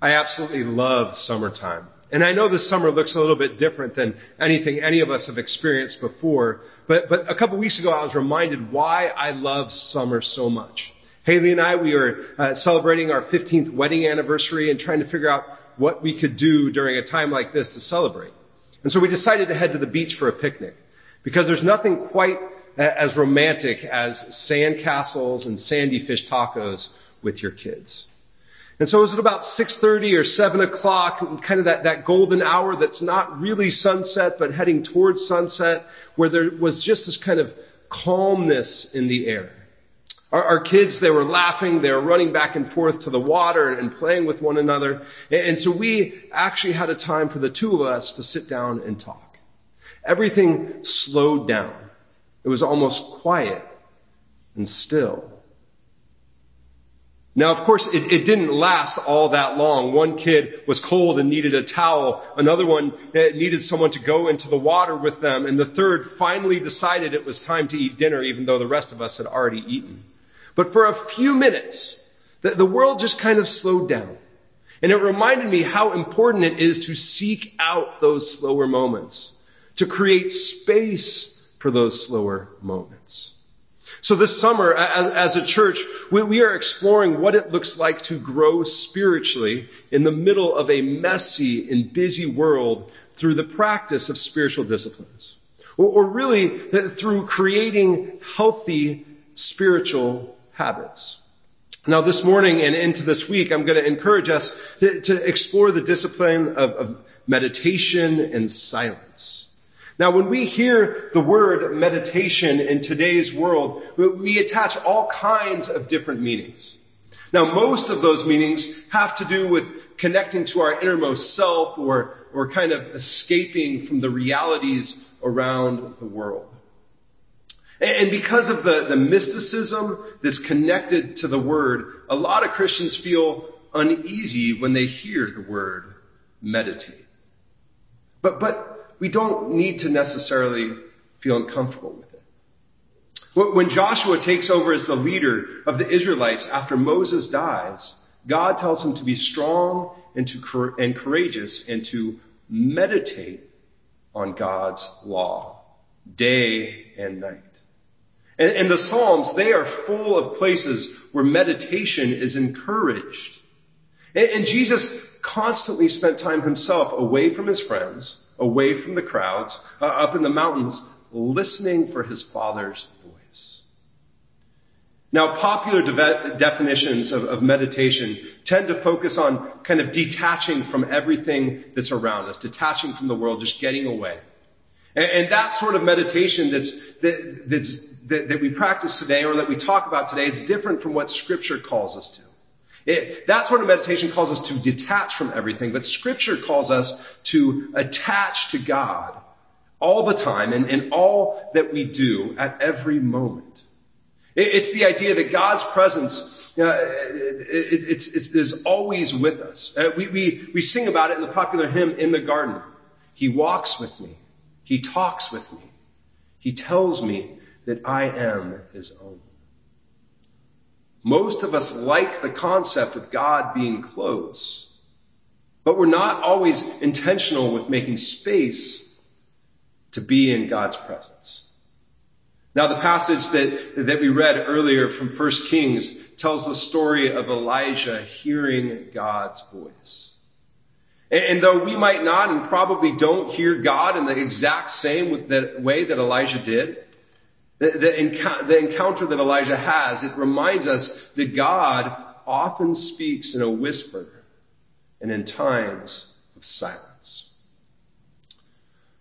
I absolutely love summertime. And I know this summer looks a little bit different than anything any of us have experienced before. But, but a couple weeks ago, I was reminded why I love summer so much. Haley and I, we were uh, celebrating our 15th wedding anniversary and trying to figure out what we could do during a time like this to celebrate. And so we decided to head to the beach for a picnic because there's nothing quite as romantic as sandcastles and sandy fish tacos with your kids. And so it was at about 6.30 or 7 o'clock, kind of that, that golden hour that's not really sunset, but heading towards sunset, where there was just this kind of calmness in the air. Our, our, kids, they were laughing, they were running back and forth to the water and, playing with one another. And, and so we actually had a time for the two of us to sit down and talk. Everything slowed down. It was almost quiet and still. Now, of course, it, it, didn't last all that long. One kid was cold and needed a towel. Another one eh, needed someone to go into the water with them. And the third finally decided it was time to eat dinner, even though the rest of us had already eaten. But for a few minutes, the, the world just kind of slowed down. And it reminded me how important it is to seek out those slower moments, to create space for those slower moments. So this summer, as, as a church, we, we, are exploring what it looks like to grow spiritually in the middle of a messy and busy world through the practice of spiritual disciplines. Or, or really through creating healthy spiritual habits. Now this morning and into this week, I'm going to encourage us to, to explore the discipline of, of meditation and silence. Now, when we hear the word meditation in today's world, we attach all kinds of different meanings. Now, most of those meanings have to do with connecting to our innermost self or, or kind of escaping from the realities around the world. And because of the, the mysticism that's connected to the word, a lot of Christians feel uneasy when they hear the word meditate. But, but we don't need to necessarily feel uncomfortable with it. When Joshua takes over as the leader of the Israelites after Moses dies, God tells him to be strong and, to, and courageous and to meditate on God's law day and night. And, and the Psalms, they are full of places where meditation is encouraged. And, and Jesus constantly spent time himself away from his friends away from the crowds, uh, up in the mountains, listening for his father's voice. Now, popular de- definitions of, of, meditation tend to focus on kind of detaching from everything that's around us, detaching from the world, just getting away. And, and that sort of meditation that's, that, that's, that, that we practice today or that we talk about today, it's different from what scripture calls us to. It, that sort of meditation calls us to detach from everything, but scripture calls us to attach to God all the time and, and all that we do at every moment. It, it's the idea that God's presence uh, it, it's, it's, is always with us. Uh, we, we, we sing about it in the popular hymn, In the Garden. He walks with me. He talks with me. He tells me that I am his own. Most of us like the concept of God being close, but we're not always intentional with making space to be in God's presence. Now the passage that, that we read earlier from 1 Kings tells the story of Elijah hearing God's voice. And, and though we might not and probably don't hear God in the exact same way that Elijah did, the, the, the encounter that Elijah has, it reminds us that God often speaks in a whisper and in times of silence.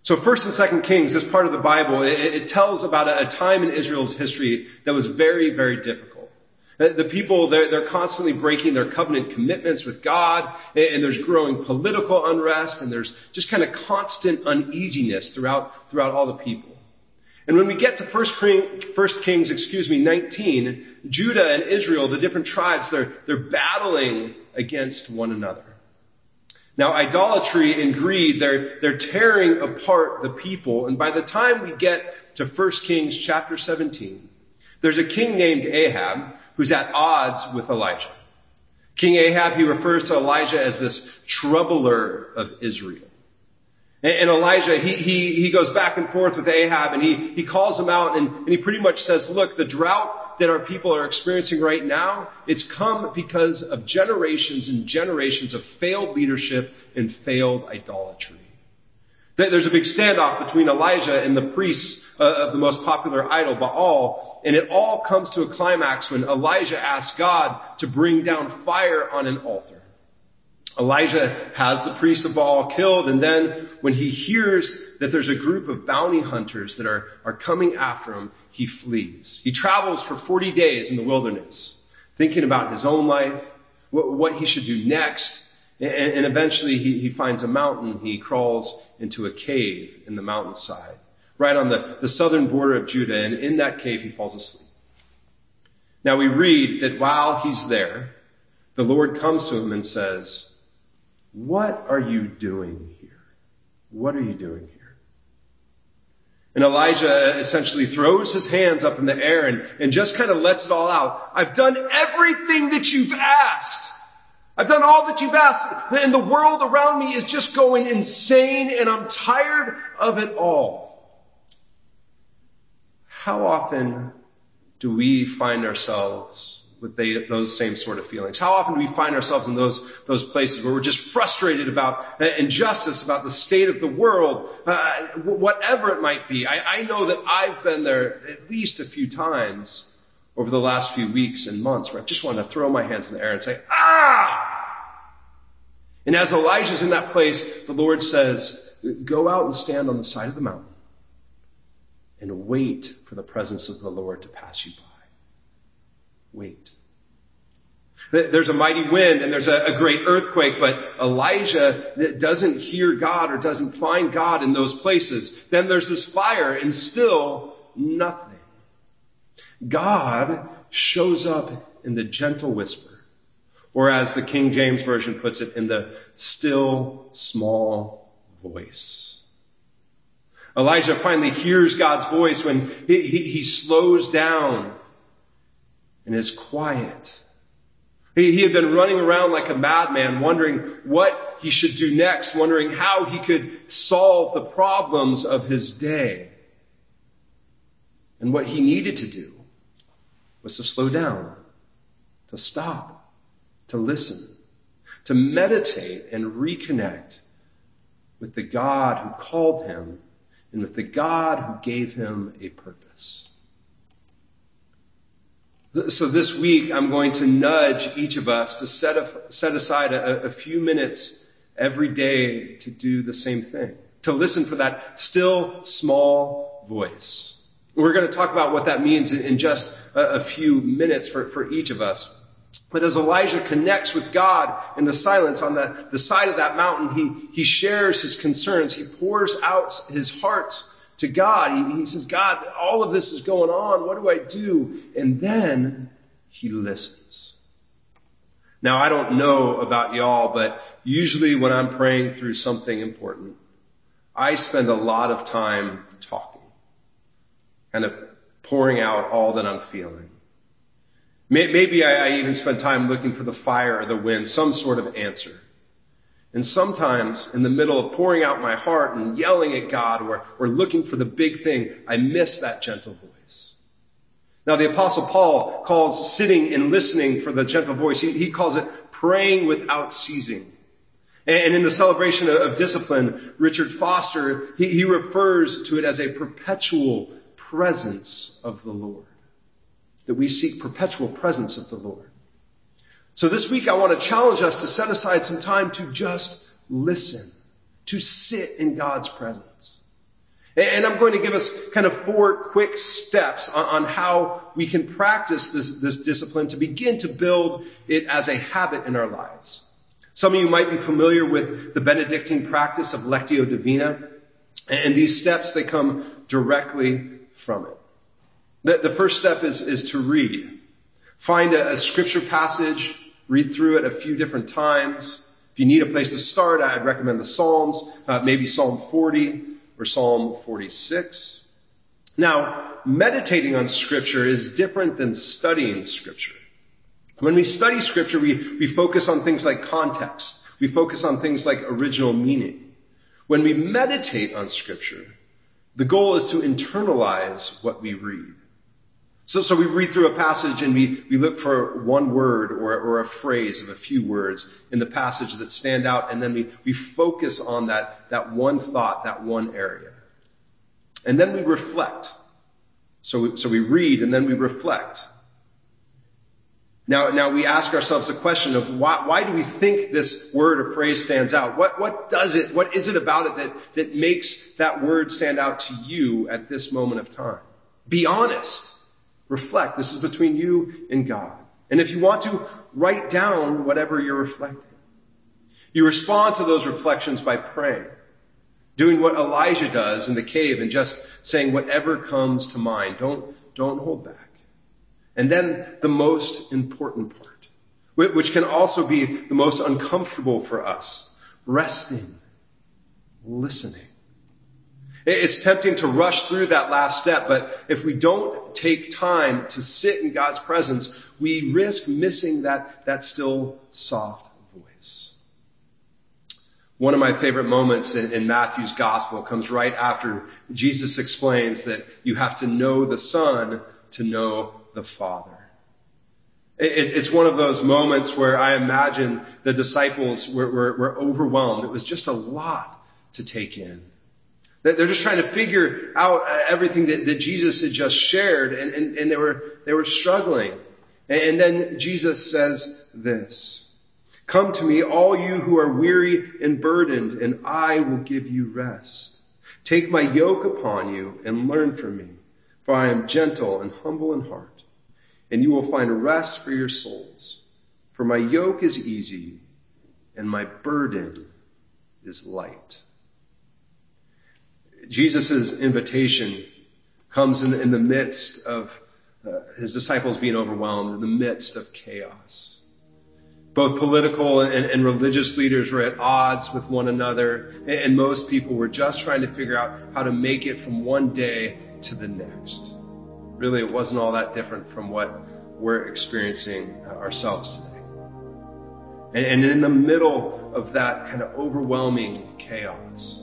So first and second Kings, this part of the Bible, it, it tells about a, a, time in Israel's history that was very, very difficult. The people, they're, they're constantly breaking their covenant commitments with God, and, there's growing political unrest, and there's just kind of constant uneasiness throughout, throughout all the people. And when we get to 1 Kings, excuse me, 19, Judah and Israel, the different tribes, they're, they're battling against one another. Now, idolatry and greed, they're, they're tearing apart the people. And by the time we get to 1 Kings chapter 17, there's a king named Ahab who's at odds with Elijah. King Ahab, he refers to Elijah as this troubler of Israel. And, Elijah, he, he, he goes back and forth with Ahab and he, he calls him out and, and he pretty much says, look, the drought that our people are experiencing right now, it's come because of generations and generations of failed leadership and failed idolatry. There's a big standoff between Elijah and the priests uh, of the most popular idol, Baal, and it all comes to a climax when Elijah asks God to bring down fire on an altar. Elijah has the priests of Baal killed, and then when he hears that there's a group of bounty hunters that are, are coming after him, he flees. He travels for 40 days in the wilderness, thinking about his own life, what, what he should do next, and, and eventually he, he finds a mountain. He crawls into a cave in the mountainside, right on the, the southern border of Judah. And in that cave, he falls asleep. Now we read that while he's there, the Lord comes to him and says, What are you doing here? What are you doing here? And Elijah essentially throws his hands up in the air and, and just kind of lets it all out. I've done everything that you've asked. I've done all that you've asked, and the world around me is just going insane, and I'm tired of it all. How often do we find ourselves with they, those same sort of feelings? How often do we find ourselves in those, those places where we're just frustrated about uh, injustice, about the state of the world, uh, whatever it might be? I, I know that I've been there at least a few times over the last few weeks and months where I just want to throw my hands in the air and say, ah! And as Elijah's in that place, the Lord says, go out and stand on the side of the mountain and wait for the presence of the Lord to pass you by. There's a mighty wind and there's a, great earthquake, but Elijah doesn't hear God or doesn't find God in those places. Then there's this fire and still nothing. God shows up in the gentle whisper. Or as the King James Version puts it, in the still small voice. Elijah finally hears God's voice when he, he, he slows down and is quiet. He, he had been running around like a madman, wondering what he should do next, wondering how he could solve the problems of his day. And what he needed to do was to slow down, to stop, to listen, to meditate and reconnect with the God who called him and with the God who gave him a purpose. So this week, I'm going to nudge each of us to set, a, set aside a, a few minutes every day to do the same thing, to listen for that still small voice. We're going to talk about what that means in just a, few minutes for, for each of us. But as Elijah connects with God in the silence on the, the side of that mountain, he, he shares his concerns. He pours out his heart to God. He, he says, God, all of this is going on. What do I do? And then he listens. Now, I don't know about y'all, but usually when I'm praying through something important, I spend a lot of time talking, kind of pouring out all that I'm feeling. Maybe I even spend time looking for the fire or the wind, some sort of answer. And sometimes in the middle of pouring out my heart and yelling at God or, or looking for the big thing, I miss that gentle voice. Now the apostle Paul calls sitting and listening for the gentle voice, he, he calls it praying without ceasing. And in the celebration of discipline, Richard Foster, he, he refers to it as a perpetual presence of the Lord. That we seek perpetual presence of the Lord. So this week I want to challenge us to set aside some time to just listen, to sit in God's presence. And I'm going to give us kind of four quick steps on, how we can practice this, this discipline to begin to build it as a habit in our lives. Some of you might be familiar with the Benedictine practice of Lectio Divina. And these steps, they come directly from it. The, the first step is, is to read. Find a, a scripture passage Read through it a few different times. If you need a place to start, I'd recommend the Psalms, uh, maybe Psalm 40 or Psalm 46. Now, meditating on Scripture is different than studying Scripture. When we study scripture, we, we focus on things like context. We focus on things like original meaning. When we meditate on scripture, the goal is to internalize what we read. So, so we read through a passage and we, we look for one word or, or a phrase of a few words in the passage that stand out, and then we, we focus on that, that one thought, that one area. And then we reflect. So we, so we read and then we reflect. Now, now we ask ourselves the question of why, why do we think this word or phrase stands out? What, what does it, what is it about it that, that makes that word stand out to you at this moment of time? Be honest. Reflect. This is between you and God. And if you want to, write down whatever you're reflecting. You respond to those reflections by praying, doing what Elijah does in the cave and just saying whatever comes to mind. Don't, don't hold back. And then the most important part, which can also be the most uncomfortable for us, resting, listening. It's tempting to rush through that last step, but if we don't take time to sit in God's presence, we risk missing that, that still soft voice. One of my favorite moments in, in Matthew's gospel comes right after Jesus explains that you have to know the Son to know the Father. It's one of those moments where I imagine the disciples were, were, were, overwhelmed. It was just a lot to take in. They're just trying to figure out uh, everything that, that Jesus had just shared, and, and, and, they, were, they were struggling. And then Jesus says this Come to me, all you who are weary and burdened, and I will give you rest. Take my yoke upon you and learn from me, for I am gentle and humble in heart and you will find rest for your souls. For my yoke is easy and my burden is light. Jesus' invitation comes in, in the midst of uh, his disciples being overwhelmed, in the midst of chaos. Both political and, and, religious leaders were at odds with one another, and, and most people were just trying to figure out how to make it from one day to the next. Really, it wasn't all that different from what we're experiencing ourselves today. And, and in the middle of that kind of overwhelming chaos,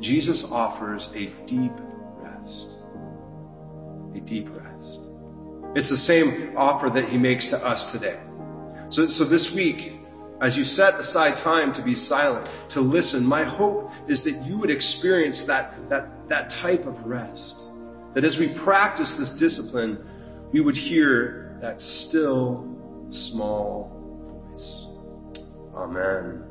Jesus offers a deep rest. A deep rest. It's the same offer that he makes to us today. So, so this week, as you set aside time to be silent, to listen, my hope is that you would experience that, that, that type of rest. That as we practice this discipline, we would hear that still small voice. Amen.